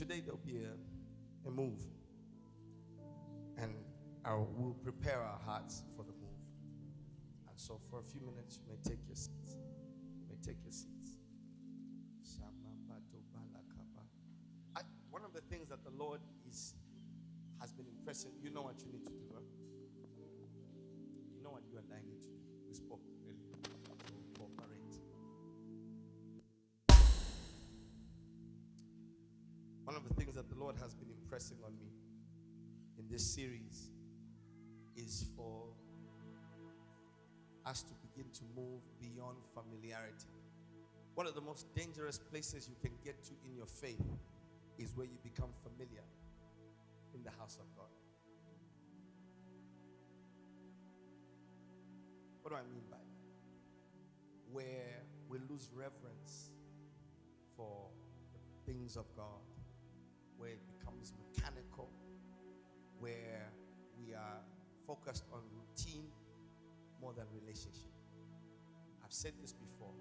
Today there'll be a, a move. And I will prepare our hearts for the move. And so for a few minutes, you may take your seats. You may take your seats. I, one of the things that the Lord is has been impressing, you know what you need to do. Huh? You know what you and I need to do. We spoke One of the things that the Lord has been impressing on me in this series is for us to begin to move beyond familiarity. One of the most dangerous places you can get to in your faith is where you become familiar in the house of God. What do I mean by that? Where we lose reverence for the things of God, where it becomes mechanical, where we are focused on routine more than relationship. I've said this before.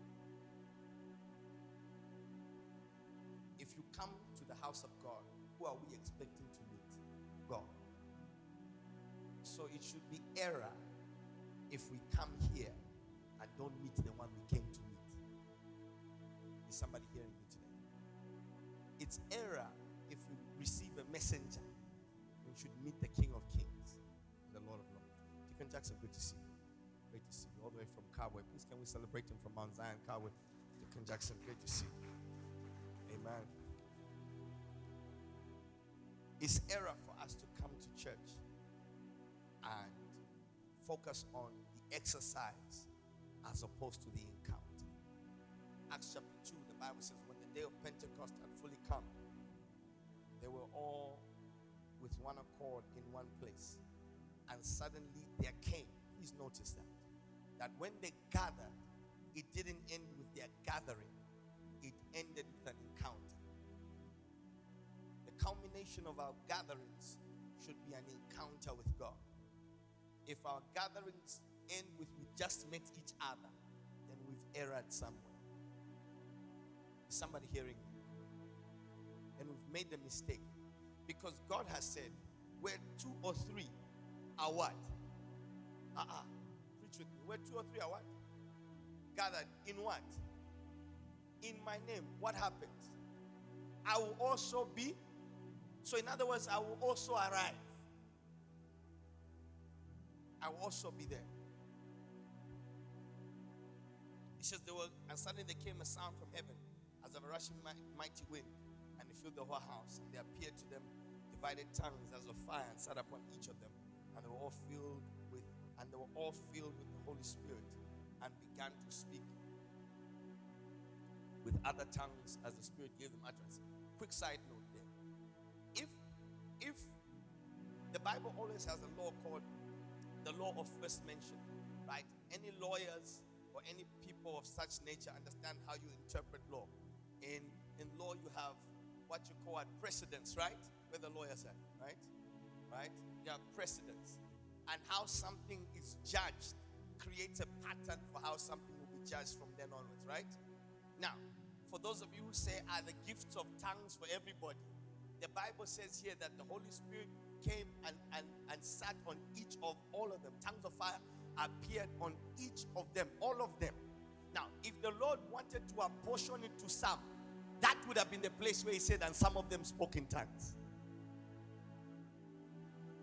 If you come to the house of God, who are we expecting to meet? God. So it should be error if we come here and don't meet the one we came to meet. Is somebody hearing me today? It's error receive a messenger. You should meet the King of Kings the Lord of Lords. Deacon Jackson, good to see you. Great to see you all the way from Carway. Please, can we celebrate him from Mount Zion, Carway? Deacon Jackson, great to see you. Amen. It's error for us to come to church and focus on the exercise as opposed to the encounter. Acts chapter 2, the Bible says, when the day of Pentecost had fully come, were all with one accord in one place. And suddenly there came, please notice that, that when they gathered, it didn't end with their gathering, it ended with an encounter. The culmination of our gatherings should be an encounter with God. If our gatherings end with we just met each other, then we've erred somewhere. Somebody hearing me? And we've made the mistake. Because God has said, where two or three are what? Uh-uh. Preach with me. Where two or three are what? Gathered in what? In my name. What happens? I will also be. So, in other words, I will also arrive. I will also be there. He says there were, and suddenly there came a sound from heaven as of a rushing mighty wind, it filled the whole house. And they appeared to them divided tongues as of fire and sat upon each of them, and they were all filled with, and they were all filled with the Holy Spirit, and began to speak with other tongues as the Spirit gave them utterance. Quick side note there: if if the Bible always has a law called the law of first mention, right? Any lawyers or any people of such nature understand how you interpret law. In in law, you have what you call at precedents, right? Where the lawyers are, right? Right? You have precedents. And how something is judged creates a pattern for how something will be judged from then onwards, right? Now, for those of you who say, are the gifts of tongues for everybody? The Bible says here that the Holy Spirit came and, and, and sat on each of all of them. Tongues of fire appeared on each of them, all of them. Now, if the Lord wanted to apportion it to some, that would have been the place where he said, and some of them spoke in tongues.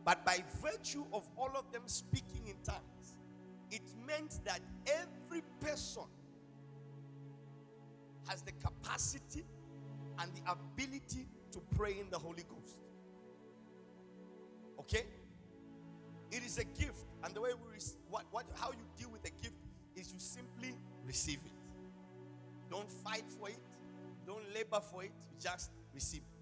But by virtue of all of them speaking in tongues, it meant that every person has the capacity and the ability to pray in the Holy Ghost. Okay? It is a gift, and the way we what, what how you deal with a gift is you simply receive it. Don't fight for it, don't labor for it, you just receive it.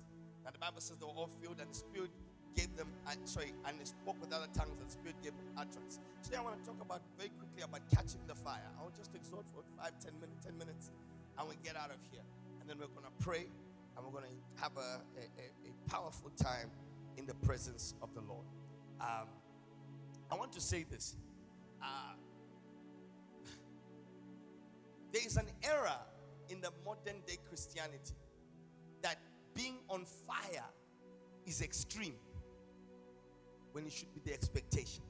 Now the Bible says they were all filled, and the Spirit gave them, uh, sorry, and they spoke with other tongues, and the Spirit gave them utterance. Today I want to talk about very quickly about catching the fire. I want just exhort for five, ten minutes, ten minutes, and we get out of here. And then we're going to pray, and we're going to have a, a, a powerful time in the presence of the Lord. Um, I want to say this. Uh, there is an error in the modern day Christianity that being on fire is extreme when it should be the expectation.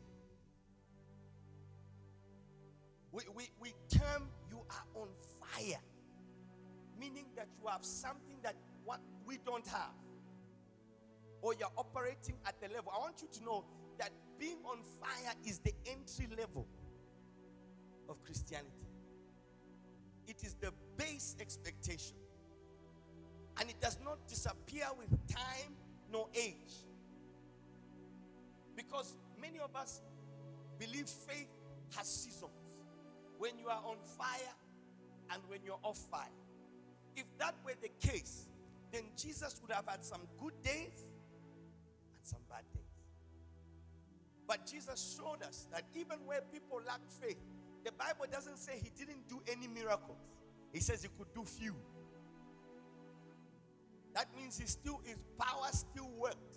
We, we, we term you are on fire, meaning that you have something that what we don't have, or you're operating at the level. I want you to know that being on fire is the entry level of Christianity. It is the base expectation. And it does not disappear with time nor age. Because many of us believe faith has seasons. When you are on fire and when you're off fire. If that were the case, then Jesus would have had some good days and some bad days. But Jesus showed us that even where people lack faith, the Bible doesn't say he didn't do any miracles. He says he could do few. That means he still his power still worked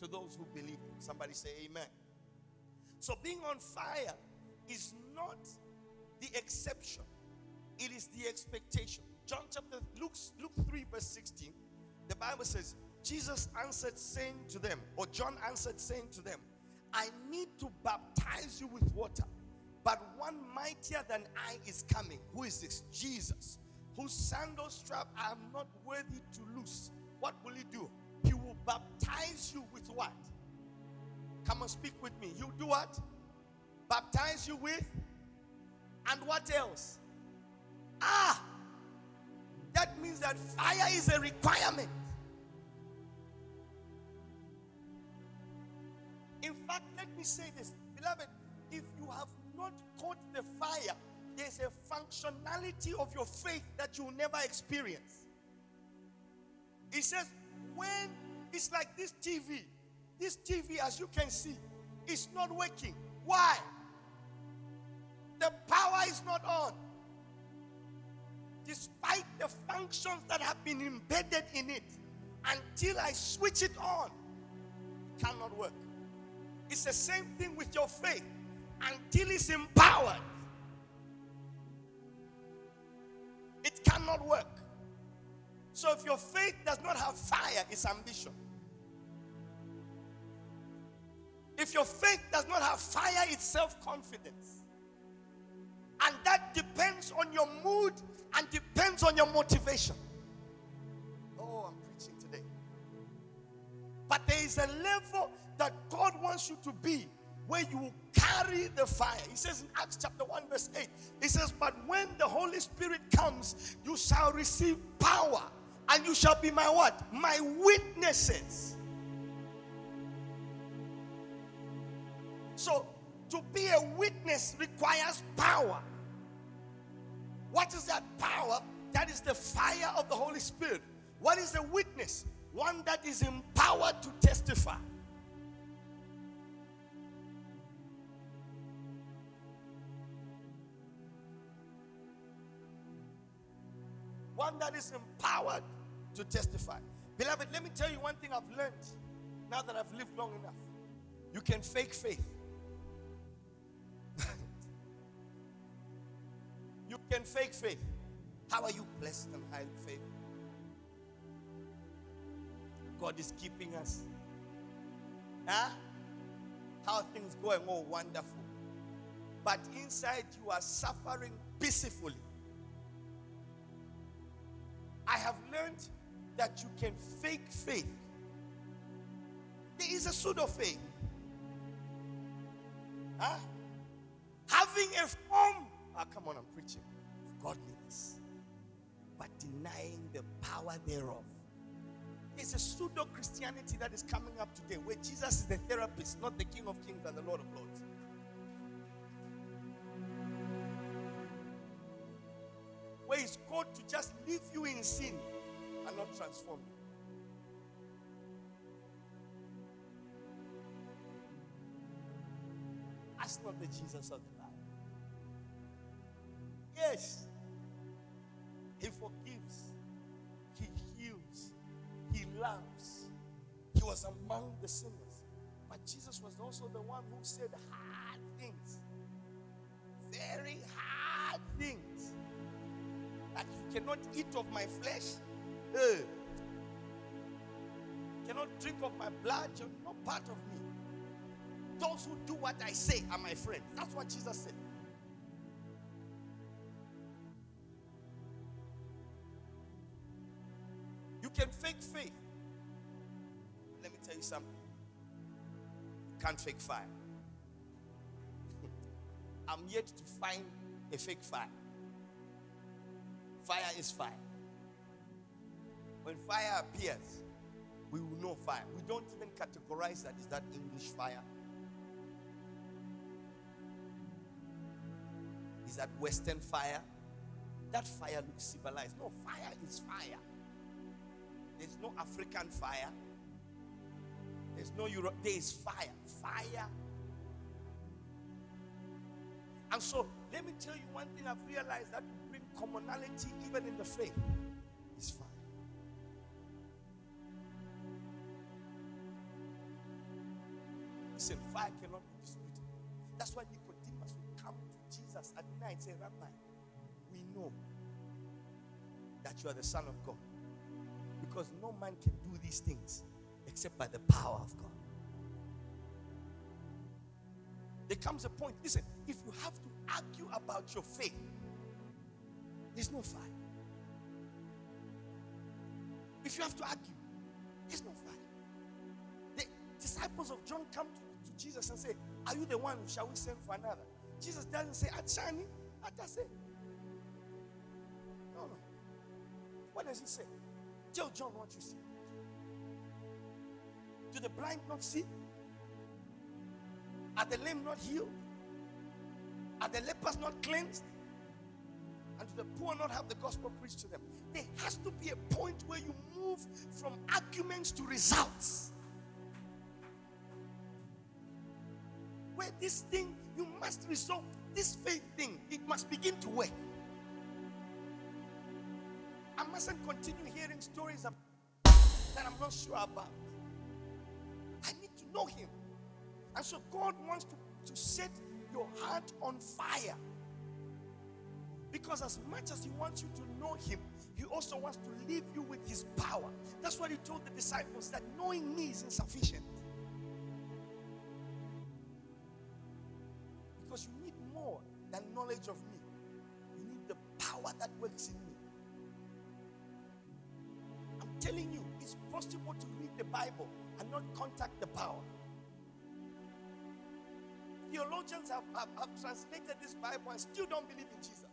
to those who believe. Somebody say amen. So being on fire is not the exception. It is the expectation. John chapter Luke, Luke 3, verse 16. The Bible says, Jesus answered, saying to them, or John answered, saying to them, I need to baptize you with water, but one mightier than I is coming. Who is this? Jesus, whose sandal strap I am not worthy to loose. What will he do? He will baptize you with what? Come and speak with me. He'll do what? Baptize you with? And what else? Ah! That means that fire is a requirement. In fact, let me say this, beloved, if you have not caught the fire, there's a functionality of your faith that you'll never experience. He says, when it's like this TV, this TV, as you can see, is not working. Why? The power is not on. Despite the functions that have been embedded in it, until I switch it on, it cannot work. It's the same thing with your faith. Until it's empowered, it cannot work. So if your faith does not have fire, it's ambition. If your faith does not have fire, it's self confidence. And that depends on your mood and depends on your motivation. Oh, I'm preaching today. But there is a level that God wants you to be where you carry the fire. He says in Acts chapter 1, verse 8, He says, But when the Holy Spirit comes, you shall receive power, and you shall be my what? My witnesses. So, to be a witness requires power. What is that power? That is the fire of the Holy Spirit. What is a witness? One that is empowered One that is empowered to testify. Beloved, let me tell you one thing I've learned now that I've lived long enough. You can fake faith. you can fake faith. How are you blessed and highly favored? God is keeping us. Huh? How things going? Oh, wonderful. But inside you are suffering peacefully. I have learned that you can fake faith. There is a pseudo faith. Huh? Having a form, ah, come on, I'm preaching, godliness, but denying the power thereof. There's a pseudo Christianity that is coming up today where Jesus is the therapist, not the King of Kings and the Lord of Lords. Leave you in sin and not transform you. That's not the Jesus of the Bible. Yes, he forgives, he heals, he loves. He was among the sinners. But Jesus was also the one who said hard things. Very hard things. That you cannot eat of my flesh. Uh, cannot drink of my blood, you're not part of me. Those who do what I say are my friends. That's what Jesus said. You can fake faith. Let me tell you something. You can't fake fire. I'm yet to find a fake fire. Fire is fire. When fire appears, we will know fire. We don't even categorize that. Is that English fire? Is that Western fire? That fire looks civilized. No, fire is fire. There's no African fire. There's no Europe. There is fire. Fire. And so, let me tell you one thing I've realized that commonality even in the faith is fire. Listen, fire cannot be disputed. That's why Nicodemus will come to Jesus at night and say, Rabbi, we know that you are the Son of God. Because no man can do these things except by the power of God. There comes a point, listen, if you have to argue about your faith, there's no fight. If you have to argue, there's no fight. The disciples of John come to, to Jesus and say, Are you the one? Shall we send for another? Jesus doesn't say, Achani, Atase. No, no. What does he say? Tell John what you see. Do the blind not see? Are the lame not healed? Are the lepers not cleansed? And do the poor not have the gospel preached to them? There has to be a point where you move from arguments to results. Where this thing, you must resolve this faith thing, it must begin to work. I mustn't continue hearing stories that I'm not sure about. I need to know Him. And so God wants to, to set your heart on fire. Because as much as He wants you to know Him, He also wants to leave you with His power. That's what He told the disciples that knowing me is insufficient. Because you need more than knowledge of me, you need the power that works in me. I'm telling you, it's possible to read the Bible and not contact the power. Theologians have, have, have translated this Bible and still don't believe in Jesus.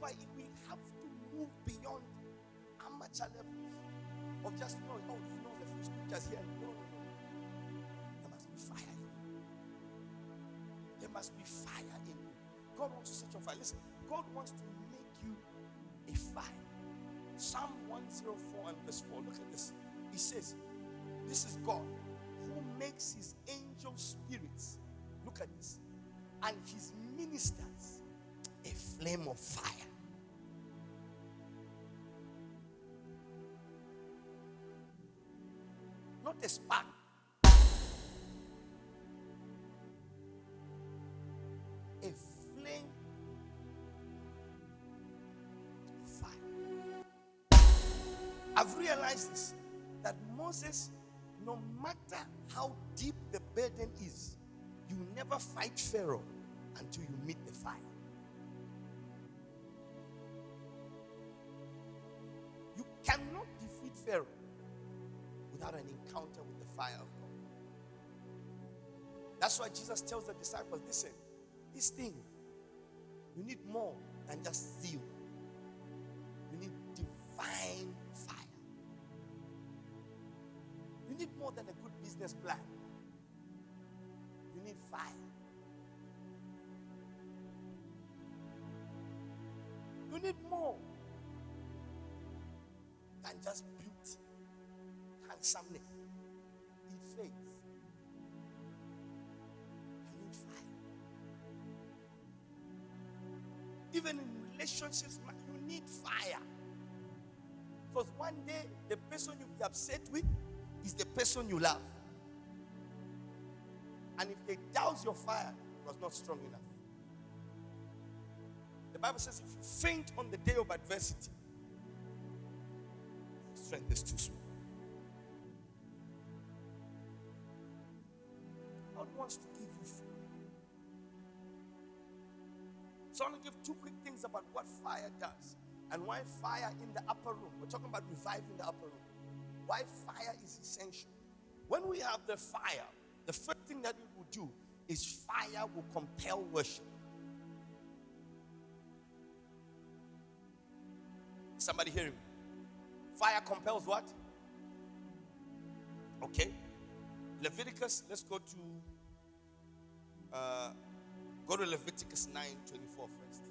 Why we have to move beyond amateur levels of just knowing, oh, he a few scriptures here. No, no, no. There must be fire in you. There must be fire in you. God wants to set your fire. Listen, God wants to make you a fire. Psalm 104 and verse 4. Look at this. He says, This is God who makes his angel spirits. Look at this. And his ministers a flame of fire. Not a spark. A flame fire. I've realized this that Moses, no matter how deep the burden is, you never fight Pharaoh until you meet the fire. You cannot defeat Pharaoh without an encounter with the fire of God. That's why Jesus tells the disciples listen, this thing, you need more than just zeal, you need divine fire. You need more than a good business plan, you need fire. You need more than just beauty, handsomeness. It fades. You need fire. Even in relationships, you need fire. Because one day, the person you'll be upset with is the person you love. And if they douse your fire, it was not strong enough. The Bible says if you faint on the day of adversity, strength is too small. To give you food. So I want to give two quick things about what fire does and why fire in the upper room. We're talking about reviving the upper room. Why fire is essential. When we have the fire, the first thing that it will do is fire will compel worship. Somebody hearing me? Fire compels what? Okay. Leviticus, let's go to uh, go to Leviticus 9 24 first.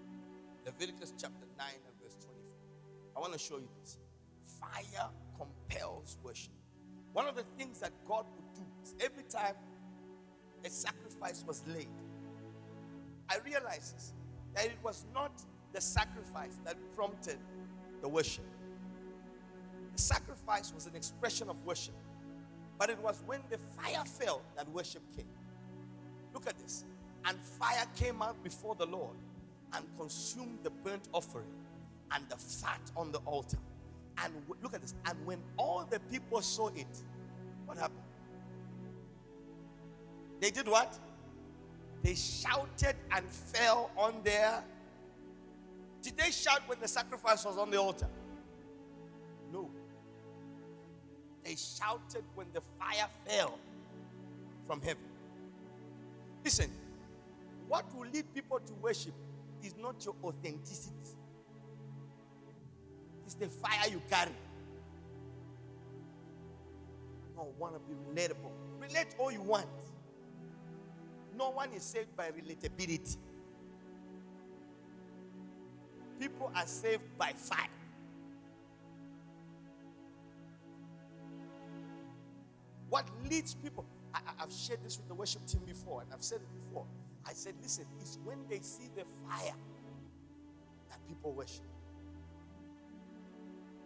Leviticus chapter 9 and verse 24. I want to show you this. Fire compels worship. One of the things that God would do is every time a sacrifice was laid, I realized that it was not the sacrifice that prompted the worship. The sacrifice was an expression of worship, but it was when the fire fell that worship came. Look at this. And fire came out before the Lord and consumed the burnt offering and the fat on the altar. And w- look at this. And when all the people saw it, what happened? They did what? They shouted and fell on their. Did they shout when the sacrifice was on the altar? No. They shouted when the fire fell from heaven. Listen, what will lead people to worship is not your authenticity, it's the fire you carry. I want to be relatable. Relate all you want. No one is saved by relatability. People are saved by fire. What leads people, I, have shared this with the worship team before, and I've said it before. I said, listen, it's when they see the fire that people worship.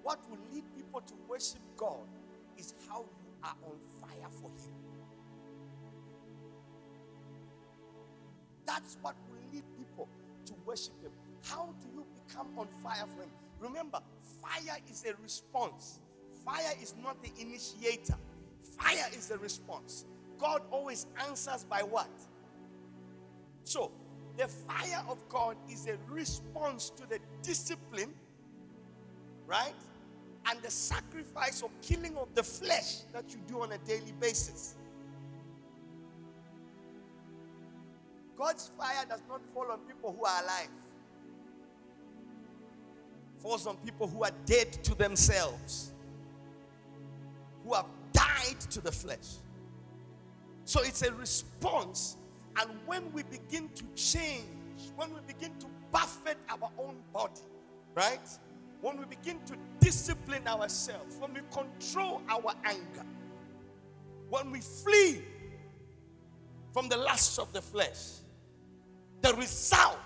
What will lead people to worship God is how you are on fire for Him. That's what will lead people to worship Him. How do you become on fire for Him? Remember, fire is a response, fire is not the initiator, fire is the response. God always answers by what? So, the fire of God is a response to the discipline, right? And the sacrifice or killing of the flesh that you do on a daily basis. God's fire does not fall on people who are alive. Falls on people who are dead to themselves. Who have died to the flesh. So it's a response and when we begin to change, when we begin to buffet our own body, right? When we begin to discipline ourselves, when we control our anger, when we flee from the lusts of the flesh, the result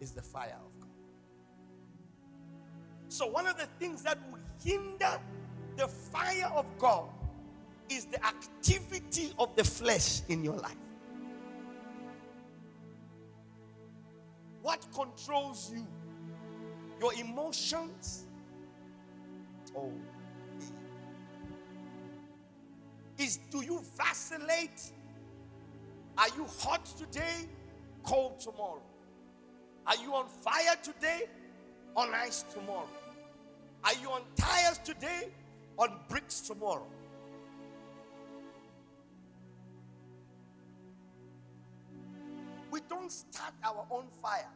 is the fire of God. So, one of the things that will hinder the fire of God is the activity of the flesh in your life. What controls you? Your emotions? Oh. Is do you vacillate? Are you hot today? Cold tomorrow? Are you on fire today? On ice tomorrow? Are you on tires today? On bricks tomorrow? We don't start our own fire.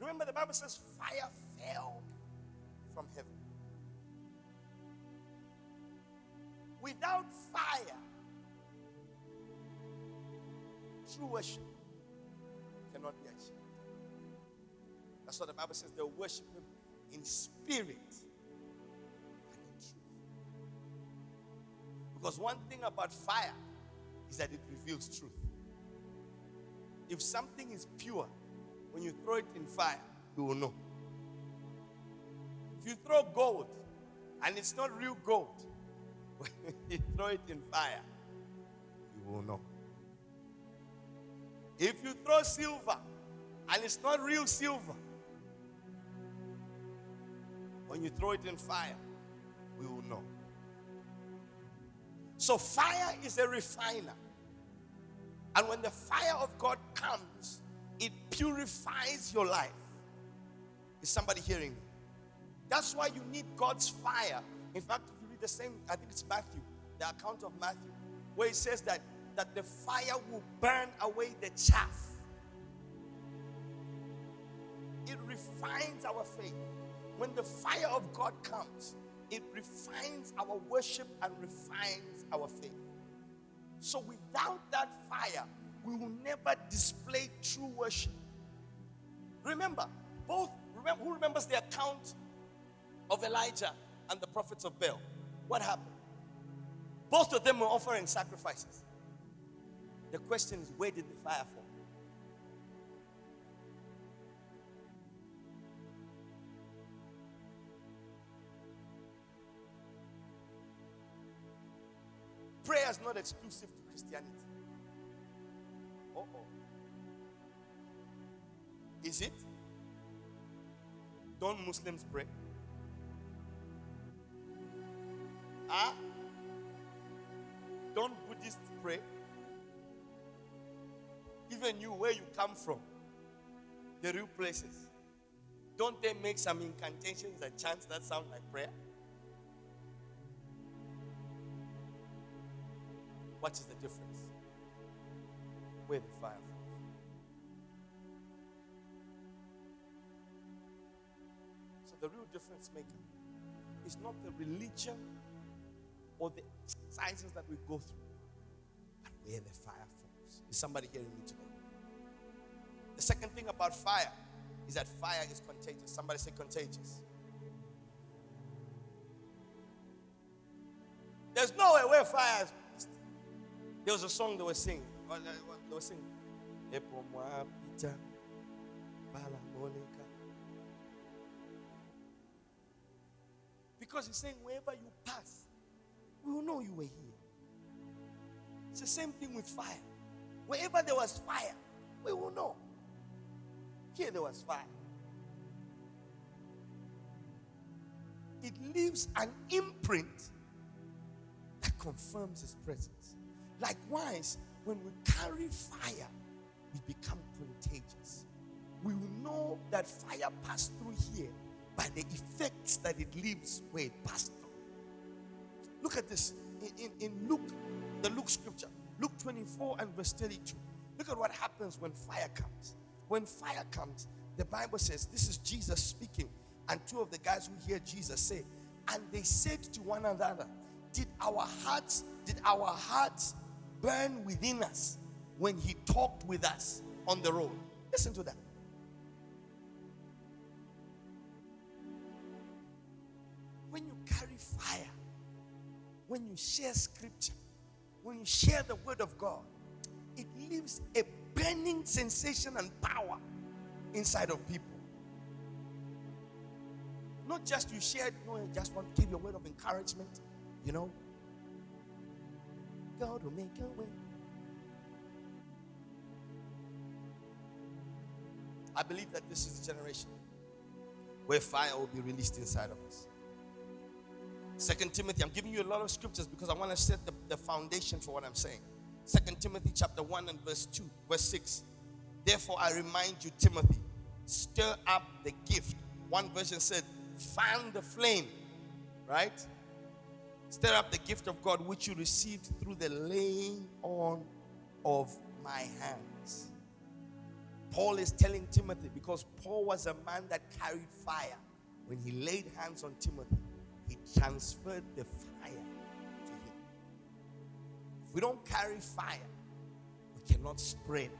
Remember, the Bible says fire fell from heaven. Without fire, true worship cannot be achieved. That's what the Bible says they worship Him in spirit and in truth. Because one thing about fire is that it reveals truth. If something is pure, when you throw it in fire, you will know. If you throw gold and it's not real gold, when you throw it in fire, you will know. If you throw silver and it's not real silver, when you throw it in fire, we will know. So, fire is a refiner. And when the fire of God comes, it purifies your life. Is somebody hearing me? That's why you need God's fire. In fact, if you read the same, I think it's Matthew, the account of Matthew, where it says that, that the fire will burn away the chaff. It refines our faith. When the fire of God comes, it refines our worship and refines our faith. So without that fire, we will never display true worship. Remember, both remember, who remembers the account of Elijah and the prophets of Baal? What happened? Both of them were offering sacrifices. The question is, where did the fire fall? Prayer is not exclusive to Christianity. Oh, oh. Is it? Don't Muslims pray? Ah? Don't Buddhists pray? Even you, where you come from, the real places, don't they make some incantations and chants that sound like prayer? What is the difference? The fire. So the real difference maker is not the religion or the exercises that we go through, but where the fire falls. Is somebody hearing me today? The second thing about fire is that fire is contagious. Somebody say contagious. There's nowhere where fire is there was a song they were singing. Because he's saying, wherever you pass, we will know you were here. It's the same thing with fire. Wherever there was fire, we will know. Here there was fire. It leaves an imprint that confirms his presence. Likewise, when we carry fire, we become contagious. We will know that fire passed through here by the effects that it leaves where it passed through. Look at this in, in, in Luke, the Luke scripture, Luke 24 and verse 32. Look at what happens when fire comes. When fire comes, the Bible says, this is Jesus speaking, and two of the guys who hear Jesus say, and they said to one another, Did our hearts, did our hearts burn within us when he talked with us on the road. Listen to that. When you carry fire, when you share scripture, when you share the word of God, it leaves a burning sensation and power inside of people. Not just you share, you know, just want to give your word of encouragement, you know, God will make a way. I believe that this is the generation where fire will be released inside of us. Second Timothy, I'm giving you a lot of scriptures because I want to set the, the foundation for what I'm saying. Second Timothy chapter 1 and verse 2, verse 6. Therefore, I remind you, Timothy, stir up the gift. One version said, fan the flame, right? Stir up the gift of God which you received through the laying on of my hands. Paul is telling Timothy because Paul was a man that carried fire. When he laid hands on Timothy, he transferred the fire to him. If we don't carry fire, we cannot spread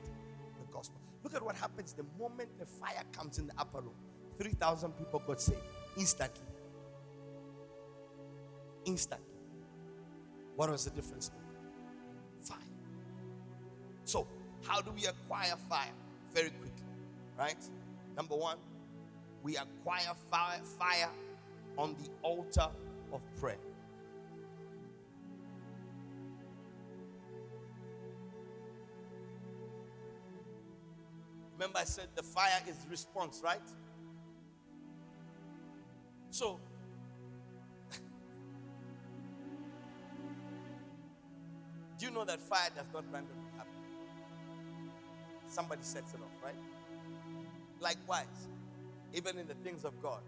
the gospel. Look at what happens the moment the fire comes in the upper room. 3,000 people got saved instantly instantly. What was the difference? Fire. So, how do we acquire fire? Very quickly, right? Number one, we acquire fire, fire on the altar of prayer. Remember, I said the fire is response, right? So, know that fire does not randomly happen? Somebody sets it off, right? Likewise, even in the things of God,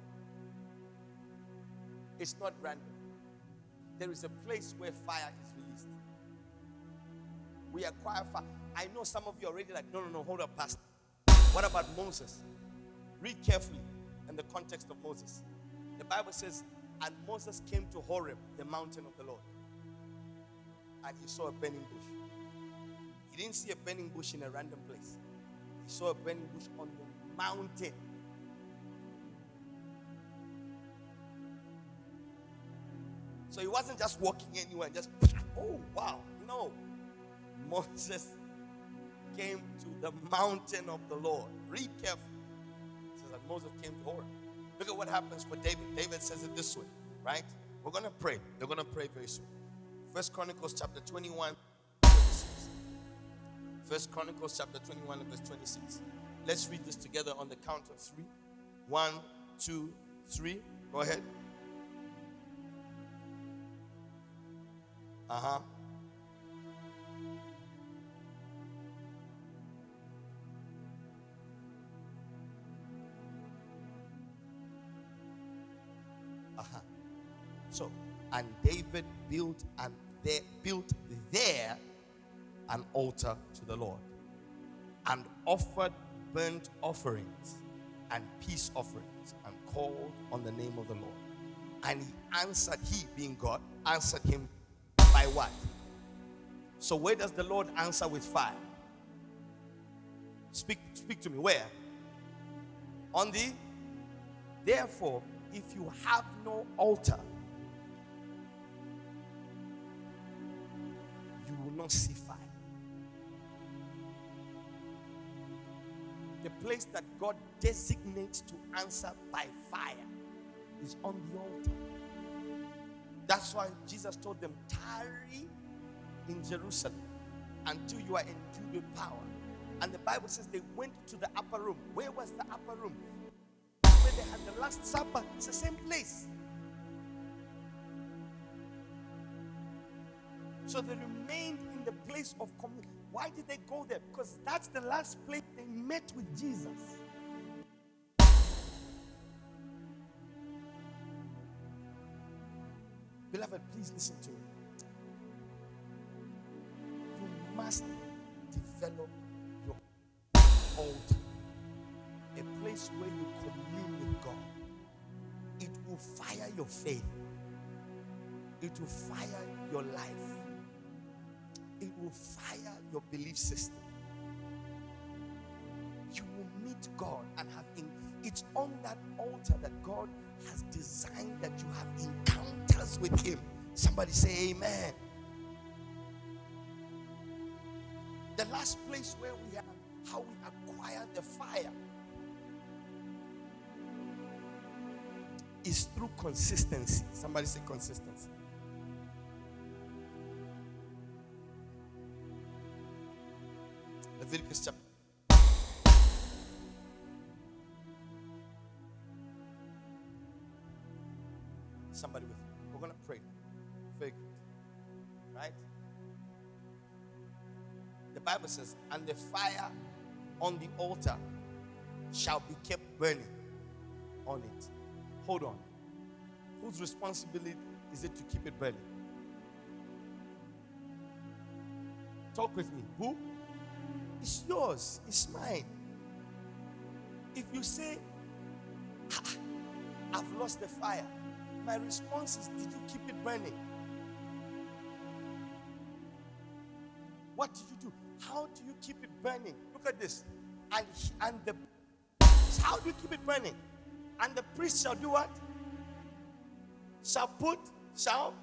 it's not random. There is a place where fire is released. We acquire fire. I know some of you are already like, no, no, no, hold up, Pastor. What about Moses? Read carefully in the context of Moses. The Bible says, and Moses came to Horeb, the mountain of the Lord, and he saw a burning bush. He didn't see a burning bush in a random place, he saw a burning bush on the mountain. So he wasn't just walking anywhere, just, oh, wow. No. Moses came to the mountain of the Lord. Read carefully. It says that Moses came to Horeb. Look at what happens for David. David says it this way, right? We're going to pray. They're going to pray very soon. First Chronicles chapter 21, First Chronicles chapter 21 and verse 26. Let's read this together on the count of three. One, two, three. Go ahead. Uh huh. And David built and they built there an altar to the Lord and offered burnt offerings and peace offerings and called on the name of the Lord. And he answered, he being God, answered him by what? So where does the Lord answer with fire? Speak, speak to me. Where? On the therefore, if you have no altar, not see fire. The place that God designates to answer by fire is on the altar. That's why Jesus told them, tarry in Jerusalem until you are endued with power. And the Bible says they went to the upper room. Where was the upper room? Where they had the Last Supper. It's the same place. So they remained in the place of communion. Why did they go there? Because that's the last place they met with Jesus. Beloved, please listen to me. You must develop your altar, a place where you commune with God. It will fire your faith, it will fire your life, it will fire your belief system. You will meet God and have in, it's on that altar that God has designed that you have encounters with Him. Somebody say, Amen. The last place where we have how we acquire the fire is through consistency. Somebody say consistency. Leviticus chapter somebody with me. We're going to pray. Very. Right? The Bible says, and the fire on the altar shall be kept burning on it. Hold on. Whose responsibility is it to keep it burning? Talk with me. Who? It's yours. It's mine. If you say, I've lost the fire, my response is, Did you keep it burning? What did you do? How do you keep it burning? Look at this. And, and the how do you keep it burning? And the priest shall do what? Shall put, shall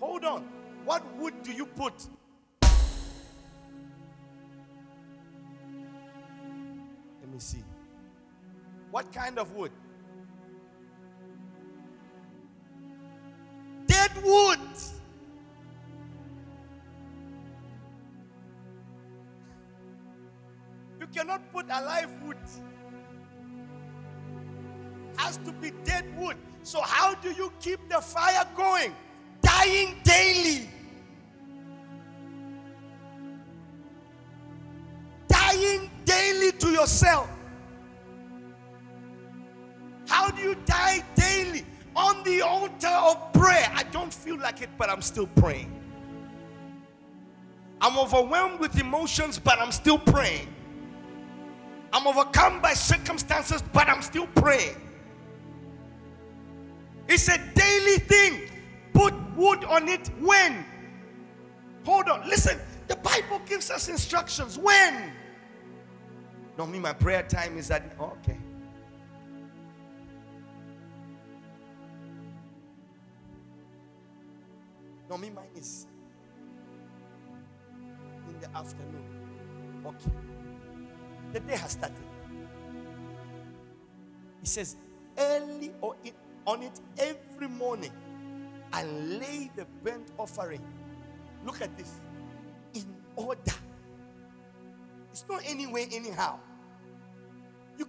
hold on. What wood do you put? Me see. What kind of wood? Dead wood. You cannot put alive wood. Has to be dead wood. So, how do you keep the fire going? Dying daily. To yourself. How do you die daily? On the altar of prayer. I don't feel like it, but I'm still praying. I'm overwhelmed with emotions, but I'm still praying. I'm overcome by circumstances, but I'm still praying. It's a daily thing. Put wood on it when? Hold on. Listen, the Bible gives us instructions. When? No, me, my prayer time is at. Oh, okay. No, me, mine is in the afternoon. Okay. The day has started. He says, early or in, on it every morning and lay the burnt offering. Look at this. In order. It's not anyway, anyhow.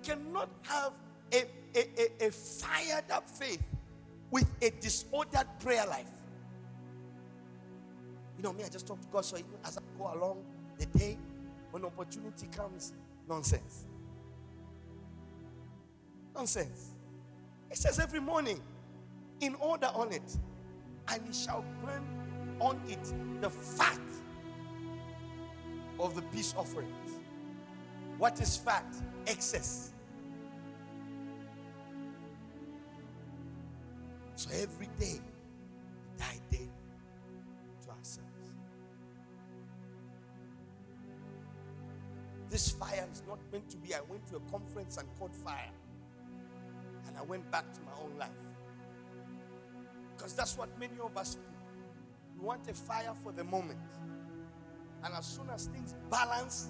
Cannot have a, a, a, a fired up faith with a disordered prayer life. You know, me, I just talk to God. So as I go along the day, when opportunity comes, nonsense. Nonsense. It says every morning, in order on it, and he shall burn on it the fat of the peace offerings. What is fat? Excess. So every day, die daily to ourselves. This fire is not meant to be. I went to a conference and caught fire. And I went back to my own life. Because that's what many of us do. We want a fire for the moment. And as soon as things balance,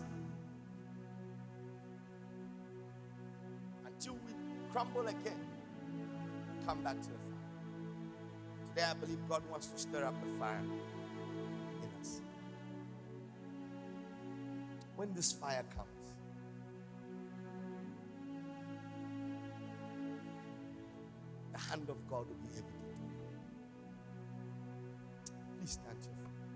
crumble again, come back to the fire. Today, I believe God wants to stir up the fire in us. When this fire comes, the hand of God will be able to evident. Please stand your feet.